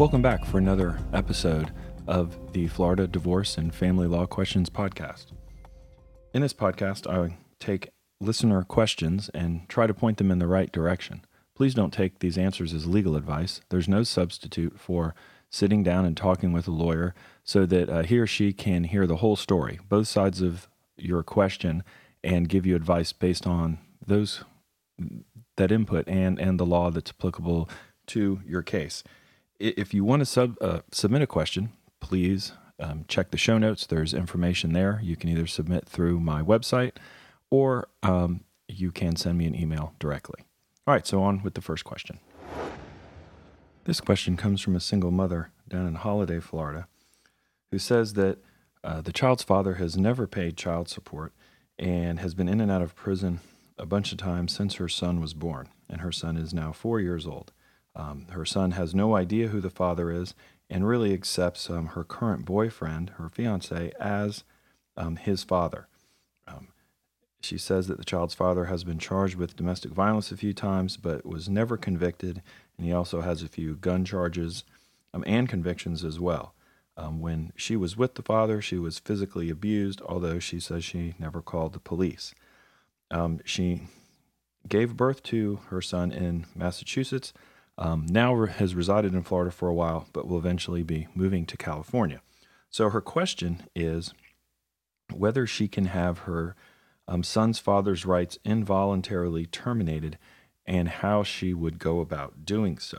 Welcome back for another episode of the Florida Divorce and Family Law Questions podcast. In this podcast, I take listener questions and try to point them in the right direction. Please don't take these answers as legal advice. There's no substitute for sitting down and talking with a lawyer so that uh, he or she can hear the whole story, both sides of your question, and give you advice based on those that input and and the law that's applicable to your case. If you want to sub, uh, submit a question, please um, check the show notes. There's information there. You can either submit through my website or um, you can send me an email directly. All right, so on with the first question. This question comes from a single mother down in Holiday, Florida, who says that uh, the child's father has never paid child support and has been in and out of prison a bunch of times since her son was born, and her son is now four years old. Um, her son has no idea who the father is and really accepts um, her current boyfriend, her fiance, as um, his father. Um, she says that the child's father has been charged with domestic violence a few times, but was never convicted, and he also has a few gun charges um, and convictions as well. Um, when she was with the father, she was physically abused, although she says she never called the police. She gave birth to her son in Massachusetts, um, now has resided in Florida for a while, but will eventually be moving to California. So her question is whether she can have her um, son's father's rights involuntarily terminated and how she would go about doing so.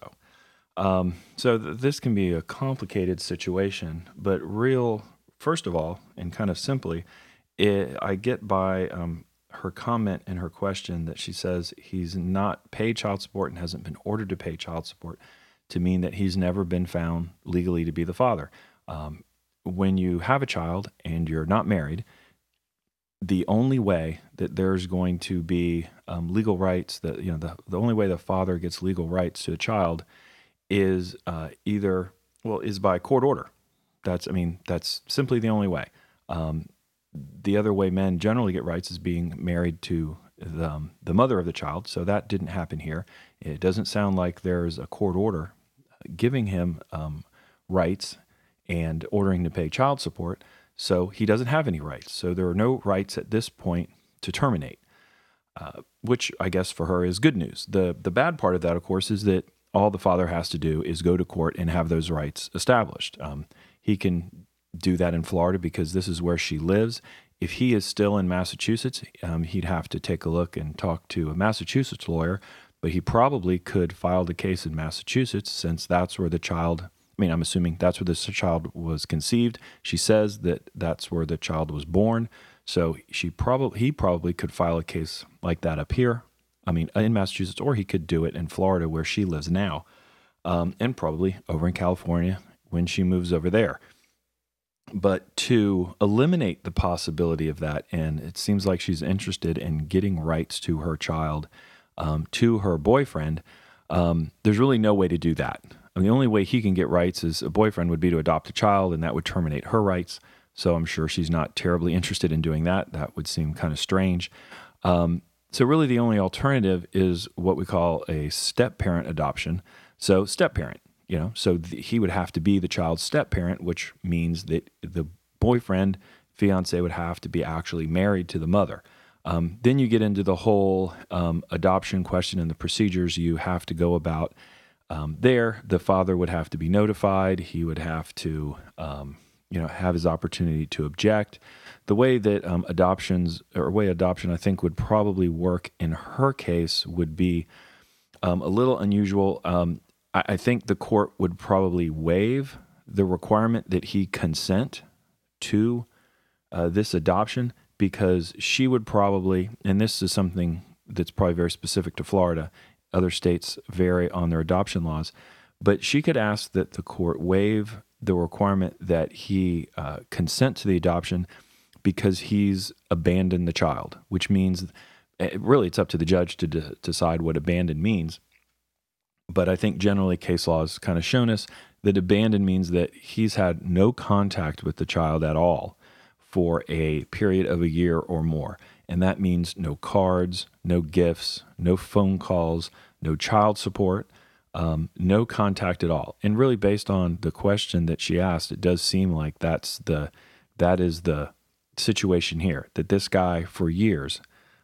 Um, so th- this can be a complicated situation, but real, first of all, and kind of simply, it, I get by um, her comment and her question that she says he's not paid child support and hasn't been ordered to pay child support to mean that he's never been found legally to be the father. Um, when you have a child and you're not married, the only way that there's going to be um, legal rights that you know the, the only way the father gets legal rights to a child is uh, either well is by court order that's i mean that's simply the only way um, the other way men generally get rights is being married to the, um, the mother of the child. So that didn't happen here. It doesn't sound like there's a court order giving him um, rights and ordering to pay child support. So he doesn't have any rights. So there are no rights at this point to terminate, uh, which I guess for her is good news. The, the bad part of that, of course, is that all the father has to do is go to court and have those rights established. Um, he can do that in Florida because this is where she lives. If he is still in Massachusetts, um, he'd have to take a look and talk to a Massachusetts lawyer, but he probably could file the case in Massachusetts since that's where the child. I mean, I'm assuming that's where this child was conceived. She says that that's where the child was born. So she probably he probably could file a case like that up here. I mean, in Massachusetts, or he could do it in Florida where she lives now, um, and probably over in California when she moves over there but to eliminate the possibility of that, and it seems like she's interested in getting rights to her child um, to her boyfriend, um, there's really no way to do that. The only way he can get rights is a boyfriend would be to adopt a child, and that would terminate her rights. So I'm sure she's not terribly interested in doing that. That would seem kind of strange. Um, so, really, the only alternative is what we call a step parent adoption. So, step parent you know so th- he would have to be the child's step parent which means that the boyfriend fiance would have to be actually married to the mother. Um, then you get into the whole um, adoption question and the procedures you have to go about um, there. The father would have to be notified. He would have to um, you know have his opportunity to object. The way that um, adoptions or way adoption i think would probably work in her case would be um, a little unusual I, I think the court would probably waive the requirement that he consent to uh, this adoption because she would probably, and this is something that's probably very specific to Florida, other states vary on their adoption laws, but she could ask that the court waive the requirement that he uh, consent to the adoption because he's abandoned the child, which means eh, really it's up to the judge to de- decide what abandoned means. But I think generally case law has kind of shown us that abandoned means that he's had no contact with the child at all for a period of a year or more. And that means no cards, no gifts, no phone calls, no child support. um, no contact at all. And really, based on the question that she asked, it does seem like that's the that is the situation here. That this guy for years,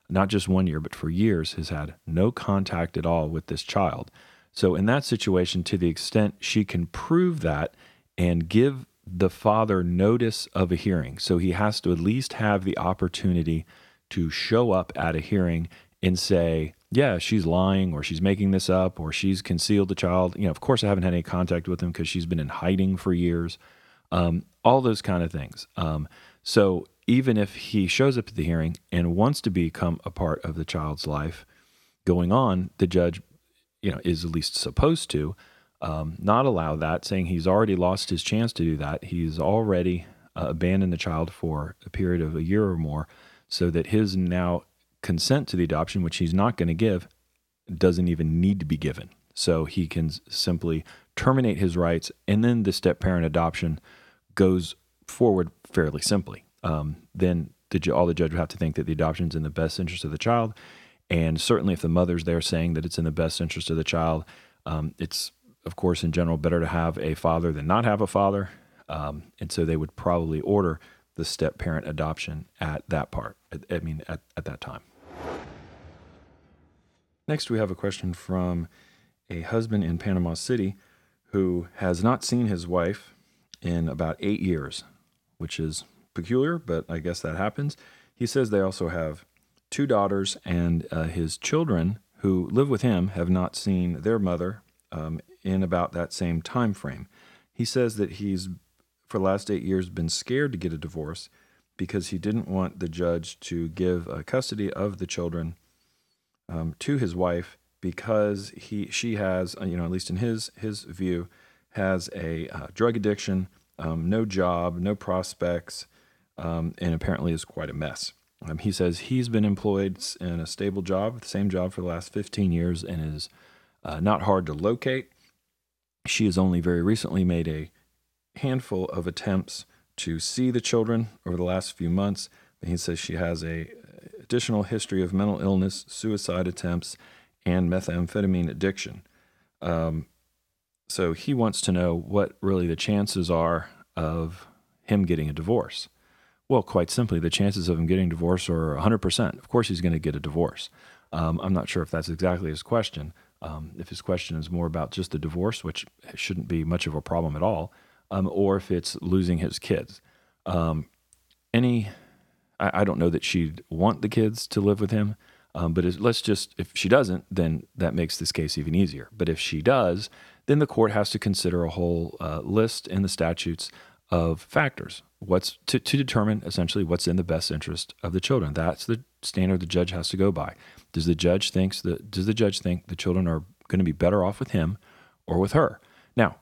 not just one year, but for years, has had no contact at all with this child. So in that situation, to the extent she can prove that and give the father notice of a hearing, so he has to at least have the opportunity to show up at a hearing and say, yeah, she's lying or she's making this up or she's concealed the child. You know, of course, I haven't had any contact with him because she's been in hiding for years. Um, all those kind of things. Um, so even if he shows up at the hearing and wants to become a part of the child's life going on, the judge, you know, is at least supposed to um, not allow that, saying he's already lost his chance to do that. He's already uh, abandoned the child for a period of a year or more, so that his now consent to the adoption, which he's not going to give, doesn't even need to be given. So he can simply terminate his rights, and then the step parent adoption goes forward fairly simply. Um, then the, all the judge would have to think that the adoption is in the best interest of the child. And certainly, if the mother's there saying that it's in the best interest of the child, um, it's, of course, in general, better to have a father than not have a father. Um, and so they would probably order the step parent adoption at that part, I mean, at, at that time. Next, we have a question from a husband in Panama City who has not seen his wife in about eight years, which is peculiar, but I guess that happens. He says they also have two daughters, and uh, his children who live with him have not seen their mother um, in about that same time frame. He says that he's, for the last eight years, been scared to get a divorce because he didn't want the judge to give uh, custody of the children um, to his wife because he she has uh, you know at least in his his view has a uh, drug addiction, um, no job, no prospects, um, and apparently is quite a mess. Um, he says he's been employed in a stable job, the same job for the last 15 years, and is uh, not hard to locate. She has only very recently made a handful of attempts to see the children over the last few months. He says she has a additional history of mental illness, suicide attempts, and methamphetamine addiction. Um, so he wants to know what really the chances are of him getting a divorce. Well, quite simply, the chances of him getting divorced are 100%. Of course, he's going to get a divorce. Um, I'm not sure if that's exactly his question. Um, if his question is more about just the divorce, which shouldn't be much of a problem at all, um, or if it's losing his kids. Um, any I, I don't know that she'd want the kids to live with him. Um, but let's just, if she doesn't, then that makes this case even easier. But if she does, then the court has to consider a whole uh, list in the statutes of factors what's to, to determine essentially what's in the best interest of the children that's the standard the judge has to go by does the judge thinks that does the judge think the children are going to be better off with him or with her now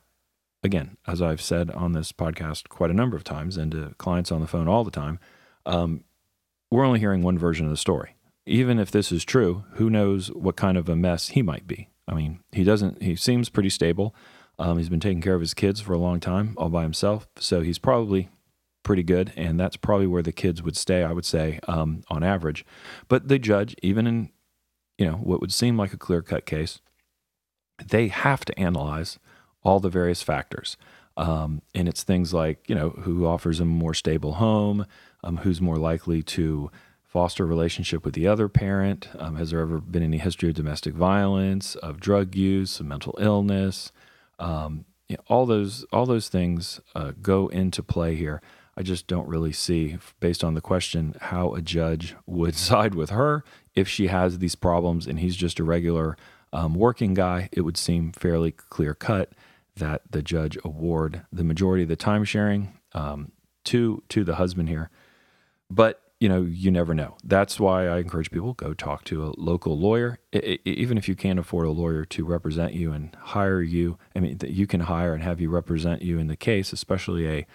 again as i've said on this podcast quite a number of times and to clients on the phone all the time um, we're only hearing one version of the story. Even if this is true, who knows what kind of a mess he might be? I mean, he doesn't, he seems pretty stable. Um, he's been taking care of his kids for a long time, all by himself. So he's probably pretty good. And that's probably where the kids would stay, I would say, um, on average. But the judge, even in, you know, what would seem like a clear cut case, they have to analyze all the various factors. Um, and it's things like, you know, who offers a more stable home, um, who's more likely to foster a relationship with the other parent? Um, has there ever been any history of domestic violence, of drug use, of mental illness? Um, you know, all those all those things uh, go into play here. I just don't really see, based on the question, how a judge would side with her if she has these problems and he's just a regular um, working guy. It would seem fairly clear cut that the judge award the majority of the time sharing um, to to the husband here but you know, you never know. That's why I encourage people go talk to a local lawyer, even if you can't afford a lawyer to represent you and hire you. I mean, you can hire and have you represent you in the case, especially a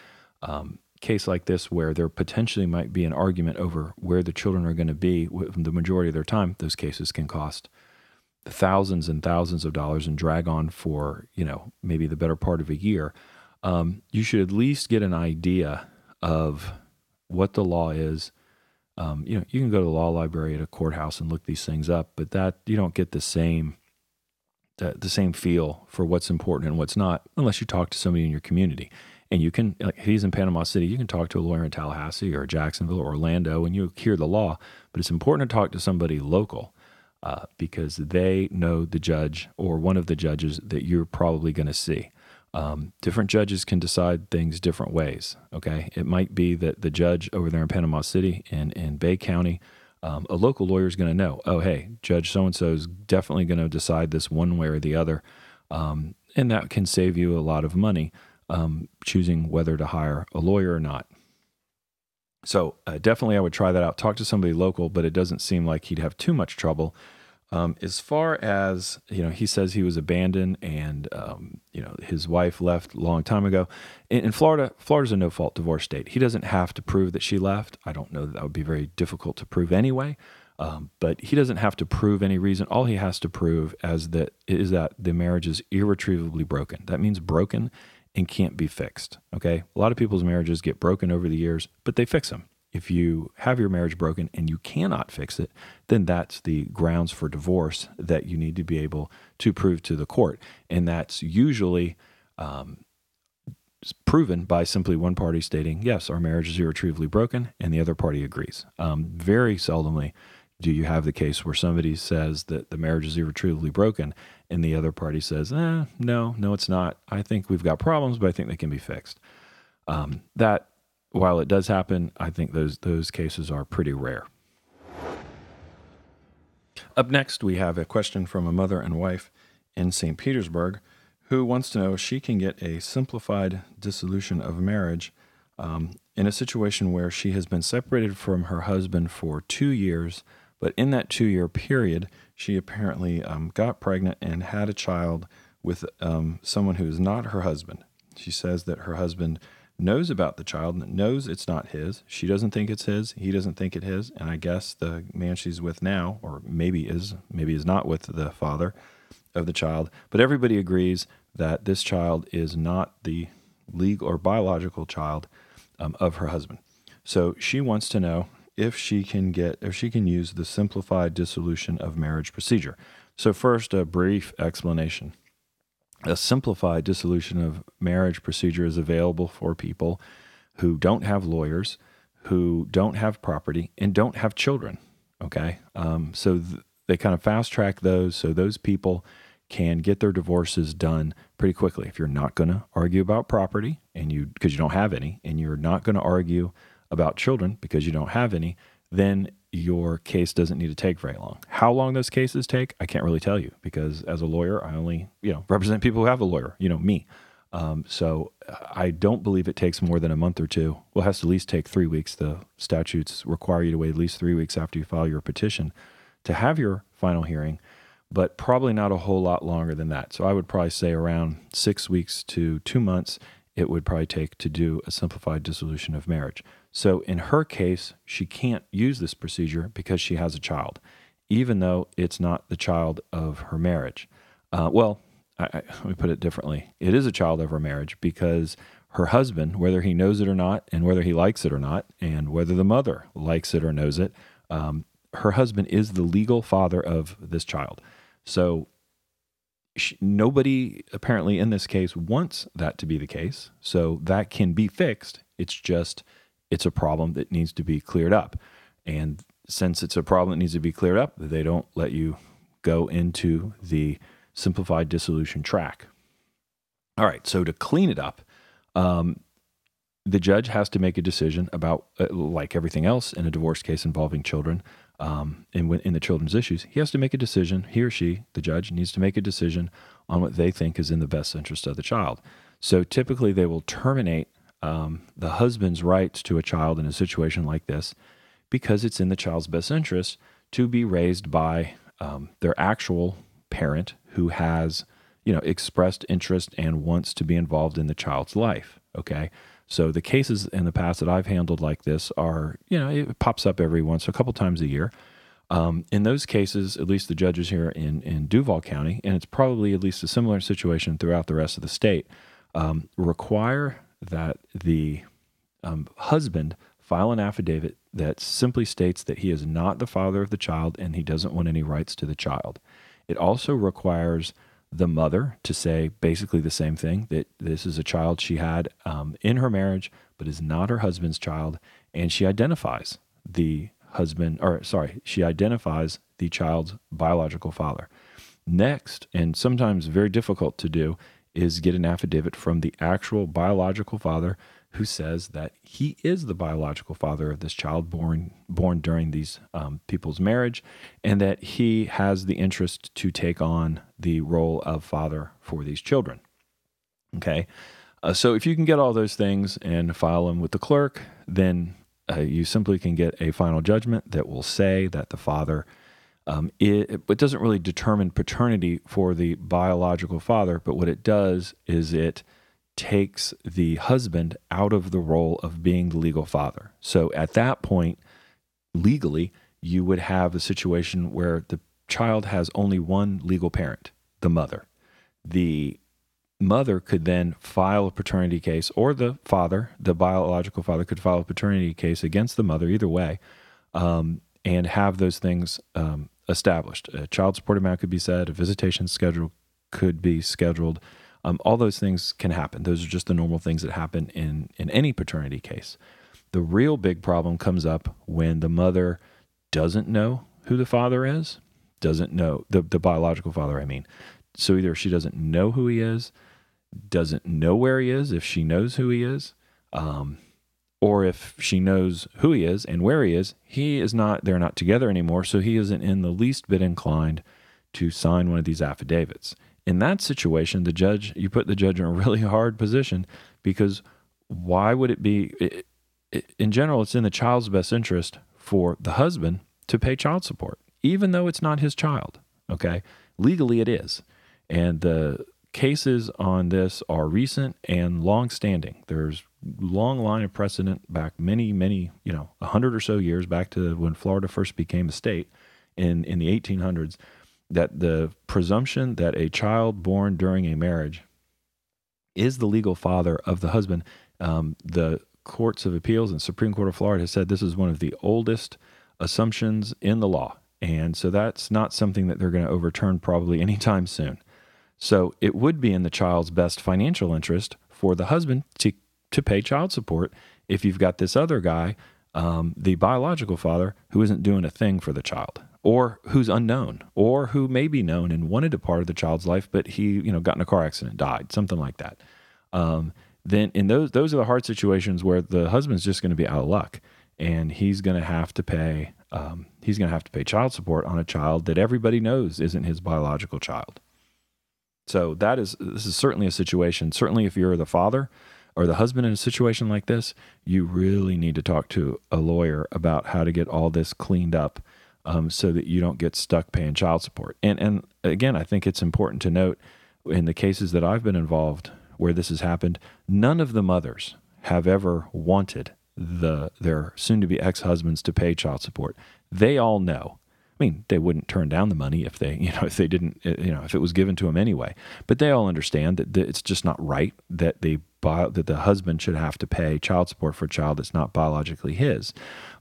um, case like this where there potentially might be an argument over where the children are going to be the majority of their time. Those cases can cost thousands and thousands of dollars and drag on for you know maybe the better part of a year. Um, you should at least get an idea of what the law is. Um, you know, you can go to the law library at a courthouse and look these things up, but that you don't get the same uh, the same feel for what's important and what's not unless you talk to somebody in your community. And you can, like, he's in Panama City, you can talk to a lawyer in Tallahassee or Jacksonville or Orlando and you hear the law. But it's important to talk to somebody local uh, because they know the judge or one of the judges that you're probably going to see. Um, different judges can decide things different ways. Okay. It might be that the judge over there in Panama City and in Bay County, um, a local lawyer is going to know, oh, hey, Judge so and so is definitely going to decide this one way or the other. Um, and that can save you a lot of money um, choosing whether to hire a lawyer or not. So, uh, definitely, I would try that out. Talk to somebody local, but it doesn't seem like he'd have too much trouble um, as far as you know, he says he was abandoned, and um, you know his wife left a long time ago. In, in, Florida, Florida's a no-fault divorce state. He doesn't have to prove that she left. I don't know that that would be very difficult to prove anyway. Um, but he doesn't have to prove any reason. All he has to prove as that is that the marriage is irretrievably broken. That means broken and can't be fixed. Okay, a lot of people's marriages get broken over the years, but they fix them if you have your marriage broken and you cannot fix it, then that's the grounds for divorce that you need to be able to prove to the court. And that's usually um, proven by simply one party stating, yes, our marriage is irretrievably broken, and the other party agrees. Um, very seldomly do you have the case where somebody says that the marriage is irretrievably broken and the other party says, eh, no, no, it's not. I think we've got problems, but I think they can be fixed. Um, that while it does happen, I think those those cases are pretty rare. Up next, we have a question from a mother and wife in St. Petersburg who wants to know if she can get a simplified dissolution of marriage um, in a situation where she has been separated from her husband for two years, but in that two year period, she apparently um, got pregnant and had a child with um, someone who is not her husband. She says that her husband knows about the child, and knows it's not his. She doesn't think it's his. He doesn't think it his. And I guess the man she's with now, or maybe is, maybe is not with the father of the child. But everybody agrees that this child is not the legal or biological child um, of her husband. So she wants to know if she can get, if she can use the simplified dissolution of marriage procedure. So first, a brief explanation a simplified dissolution of marriage procedure is available for people who don't have lawyers, who don't have property, and don't have children. Okay. Um, so th- they kind of fast track those so those people can get their divorces done pretty quickly. If you're not going to argue about property and you, because you don't have any, and you're not going to argue about children because you don't have any, then your case doesn't need to take very long. How long those cases take, I can't really tell you because as a lawyer, I only you know represent people who have a lawyer. You know me. Um, so I don't believe it takes more than a month or two. Well, it has to at least take three weeks. The statutes require you to wait at least three weeks after you file your petition to have your final hearing, but probably not a whole lot longer than that. So I would probably say around six weeks to two months it would probably take to do a simplified dissolution of marriage. So in her case, she can't use this procedure because she has a child, even though it's not the child of her marriage. Uh, well, I, I, let me put it differently. It is a child of her marriage because her husband, whether he knows it or not, and whether he likes it or not, and whether the mother likes it or knows it, um, her husband is the legal father of this child. So she, nobody apparently in this case wants that to be the case. So that can be fixed. It's just it's a problem that needs to be cleared up. And since it's a problem that needs to be cleared up, they don't let you go into the simplified dissolution track. All right, so to clean it up, um, the judge has to make a decision about, uh, like everything else in a divorce case involving children, um, in, in the children's issues, he has to make a decision. He or she, the judge, needs to make a decision on what they think is in the best interest of the child. So typically, they will terminate um, the husband's rights to a child in a situation like this because it's in the child's best interest to be raised by um, their actual parent who has you know expressed interest and wants to be involved in the child's life okay so the cases in the past that I've handled like this are, you know, it pops up every once, a couple times a year. Um, in those cases, at least the judges here in, in Duval County, and it's probably at least a similar situation throughout the rest of the state, um, require that the um, husband file an affidavit that simply states that he is not the father of the child and he doesn't want any rights to the child. It also requires the mother to say basically the same thing that this is a child she had um, in her marriage, but is not her husband's child. And she identifies the husband, or sorry, she identifies the child's biological father. Next, and sometimes very difficult to do, is get an affidavit from the actual biological father who says that he is the biological father of this child born born during these um, people's marriage, and that he has the interest to take on the role of father for these children. Okay, uh, so if you can get all those things and file them with the clerk, then uh, you simply can get a final judgment that will say that the father. Um, it, it doesn't really determine paternity for the biological father, but what it does is it takes the husband out of the role of being the legal father. So at that point, legally, you would have a situation where the child has only one legal parent, the mother. The mother could then file a paternity case, or the father, the biological father, could file a paternity case against the mother, either way, um, and have those things um, established. A child support amount could be set, a visitation schedule could be scheduled. Um, all those things can happen. Those are just the normal things that happen in, in any paternity case. The real big problem comes up when the mother doesn't know who the father is, doesn't know the, the biological father, I mean. So either she doesn't know who he is, doesn't know where he is, if she knows who he is, um, or if she knows who he is and where he is, he is not, they're not together anymore. So he isn't in the least bit inclined to sign one of these affidavits in that situation, the judge, you put the judge in a really hard position because why would it be, in general, it's in the child's best interest for the husband to pay child support, even though it's not his child. Okay. Legally, it is. And the cases on this are recent and long standing. There's long line of precedent back many, many, you know, a hundred or so years back to when Florida first became a state in, in the 1800s that the presumption that a child born during a marriage is the legal father of the husband. Um, the courts of appeals and Supreme Court of Florida has said this is one of the oldest assumptions in the law. And so that's not something that they're going to overturn probably anytime soon. So it would be in the child's best financial interest for the husband to, to pay child support if you've got this other guy, um, the biological father, who isn't doing a thing for the child or who's unknown, or who may be known and wanted a part of the child's life, but he, you know, got in a car accident, died, something like that. Um, then in those those are the hard situations where the husband's just going to be out of luck, and he's going to have to pay um, he's going to have to pay child support on a child that everybody knows isn't his biological child. So that is this is certainly a situation. Certainly, if you're the father or the husband in a situation like this, you really need to talk to a lawyer about how to get all this cleaned up um, so that you don't get stuck paying child support. And and again, I think it's important to note in the cases that I've been involved where this has happened, none of the mothers have ever wanted the their soon to be ex husbands to pay child support. They all know. I mean, they wouldn't turn down the money if they, you know, if they didn't, you know, if it was given to them anyway. But they all understand that, it's just not right that the that the husband should have to pay child support for a child that's not biologically his.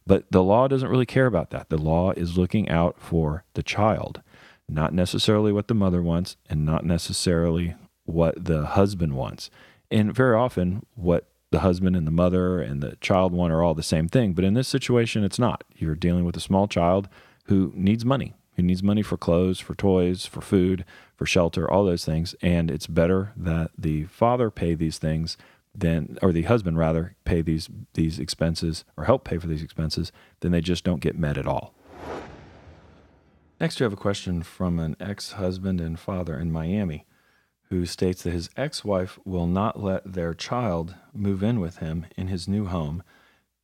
But the law doesn't really care about that. The law is looking out for the child, not necessarily what the mother wants and not necessarily what the husband wants. And very often, what the husband and the mother and the child want are all the same thing. But in this situation, it's not. You're dealing with a small child who needs money, who needs money for clothes, for toys, for food, for shelter, all those things. And it's better that the father pay these things then or the husband rather pay these these expenses or help pay for these expenses, than they just don't get met at all. Next, we have a question from an ex-husband and father in Miami who states that his ex-wife will not let their child move in with him in his new home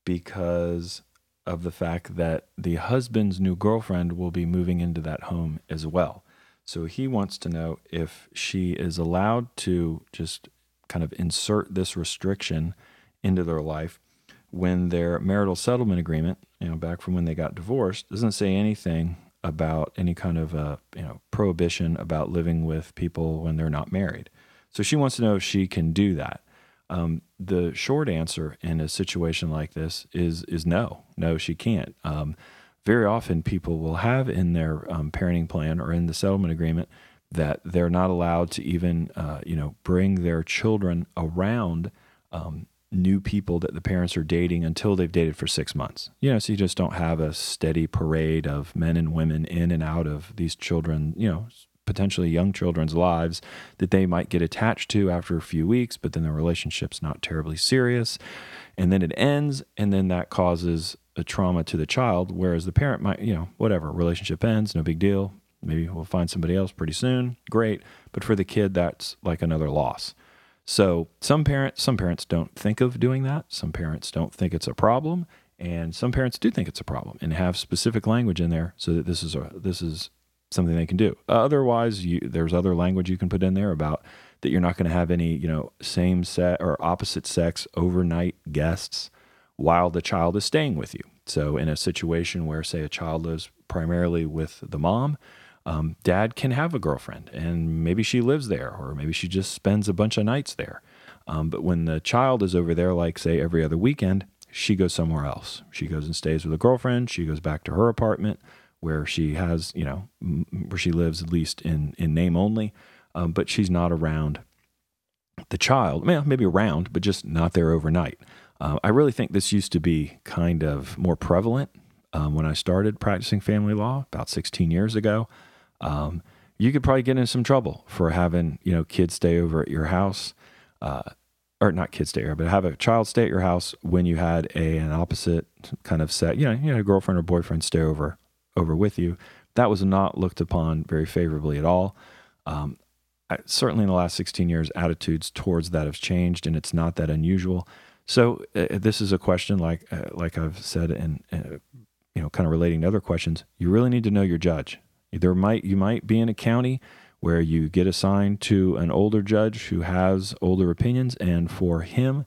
because of the fact that the husband's new girlfriend will be moving into that home as well. So he wants to know if she is allowed to just kind of insert this restriction into their life when their marital settlement agreement, you know, back from when they got divorced, doesn't say anything about any kind of uh, you know prohibition about living with people when they're not married. So she wants to know if she can do that. Um, the short answer in a situation like this is is no, no, she can't. Um, very often, people will have in their um, parenting plan or in the settlement agreement that they're not allowed to even, uh, you know, bring their children around um, new people that the parents are dating until they've dated for six months. You know, so you just don't have a steady parade of men and women in and out of these children, you know, potentially young children's lives that they might get attached to after a few weeks, but then the relationship's not terribly serious. And then it ends, and then that causes a trauma to the child, whereas the parent might, you know, whatever, relationship ends, no big deal. Maybe we'll find somebody else pretty soon. Great. But for the kid, that's like another loss. So some parents, some parents don't think of doing that. Some parents don't think it's a problem, and some parents do think it's a problem and have specific language in there so that this is a this is something they can do. Otherwise, you, there's other language you can put in there about that you're not going to have any, you know, same set or opposite sex overnight guests while the child is staying with you. So, in a situation where, say, a child lives primarily with the mom, um, dad can have a girlfriend and maybe she lives there or maybe she just spends a bunch of nights there. Um, but when the child is over there, like, say, every other weekend, she goes somewhere else. She goes and stays with a girlfriend. She goes back to her apartment where she has, you know, where she lives at least in in name only, um, but she's not around the child. Well, maybe around, but just not there overnight. Uh, I really think this used to be kind of more prevalent um, when I started practicing family law about 16 years ago. Um, you could probably get in some trouble for having you know kids stay over at your house, uh, or not kids stay over, but have a child stay at your house when you had a an opposite kind of set. You know, you know, a girlfriend or boyfriend stay over over with you. That was not looked upon very favorably at all. Um, I, certainly in the last 16 years, attitudes towards that have changed, and it's not that unusual. So uh, this is a question, like uh, like I've said, and uh, you know, kind of relating to other questions. You really need to know your judge. There might you might be in a county where you get assigned to an older judge who has older opinions, and for him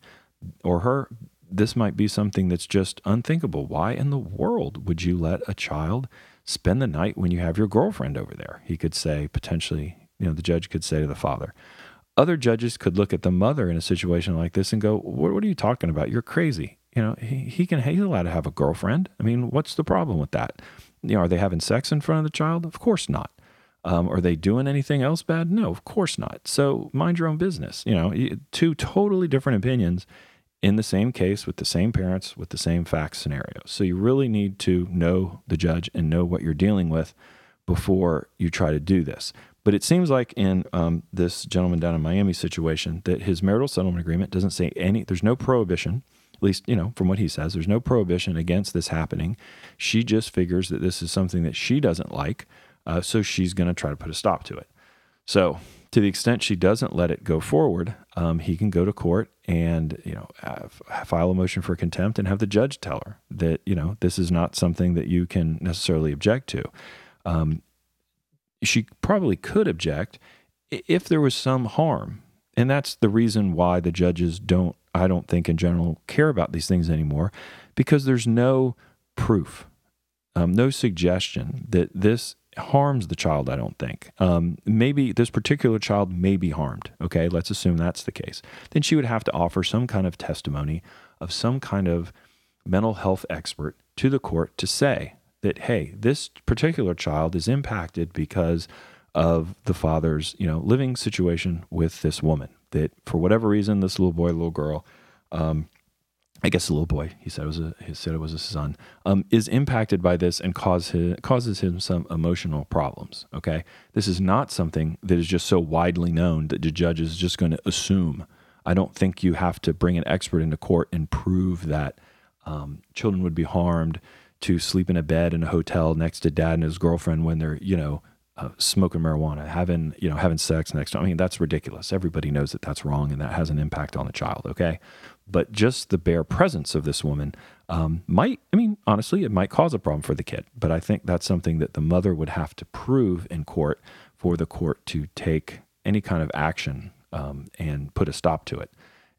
or her, this might be something that's just unthinkable. Why in the world would you let a child spend the night when you have your girlfriend over there? He could say, potentially, you know, the judge could say to the father. Other judges could look at the mother in a situation like this and go, What, what are you talking about? You're crazy. You know, he, he can, he's allowed to have a girlfriend. I mean, what's the problem with that? You know, are they having sex in front of the child? Of course not. Um, are they doing anything else bad? No, of course not. So mind your own business. You know, two totally different opinions in the same case with the same parents with the same fact scenario. So you really need to know the judge and know what you're dealing with before you try to do this. But it seems like in um, this gentleman down in Miami situation that his marital settlement agreement doesn't say any. There's no prohibition. At least, you know, from what he says, there's no prohibition against this happening. She just figures that this is something that she doesn't like, uh, so she's going to try to put a stop to it. So to the extent she doesn't let it go forward, um, he can go to court and you know have, file a motion for contempt and have the judge tell her that you know this is not something that you can necessarily object to. Um, she probably could object if there was some harm, and that's the reason why the judges don't. I don't think in general care about these things anymore because there's no proof, um, no suggestion that this harms the child, I don't think. Um, maybe this particular child may be harmed. Okay, let's assume that's the case. Then she would have to offer some kind of testimony of some kind of mental health expert to the court to say that, hey, this particular child is impacted because of the father's, you know, living situation with this woman. That for whatever reason, this little boy, little girl, um, I guess a little boy, he said it was a, he said it was a son, um, is impacted by this and cause his, causes him some emotional problems. Okay, this is not something that is just so widely known that the judge is just going to assume. I don't think you have to bring an expert into court and prove that um, children would be harmed to sleep in a bed in a hotel next to dad and his girlfriend when they're you know uh, smoking marijuana, having you know having sex next to. I mean that's ridiculous. Everybody knows that that's wrong and that has an impact on the child. Okay, but just the bare presence of this woman um, might, I mean, honestly, it might cause a problem for the kid. But I think that's something that the mother would have to prove in court for the court to take any kind of action um, and put a stop to it.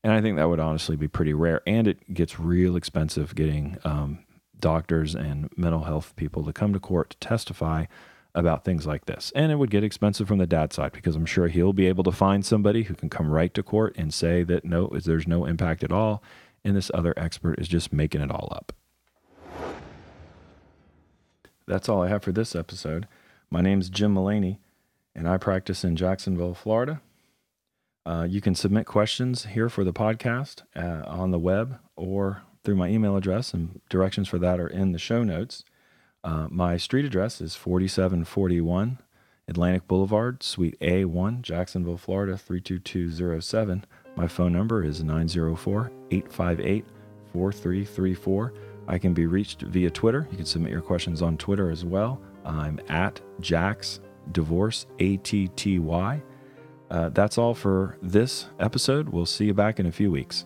And I think that would honestly be pretty rare. And it gets real expensive getting um, doctors and mental health people to come to court to testify about things like this. And it would get expensive from the dad side because I'm sure he'll be able to find somebody who can come right to court and say that no, there's no impact at all. And this other expert is just making it all up. That's all I have for this episode. My name's Jim Mullaney, and I practice in Jacksonville, Florida. Uh, you can submit questions here for the podcast uh, on the web or through my email address, and directions for that are in the show notes. Uh, my street address is 4741 Atlantic Boulevard, Suite A1, Jacksonville, Florida 32207. My phone number is 904 858 4334. I can be reached via Twitter. You can submit your questions on Twitter as well. I'm at Jax Divorce ATTY. Uh, that's all for this episode. We'll see you back in a few weeks.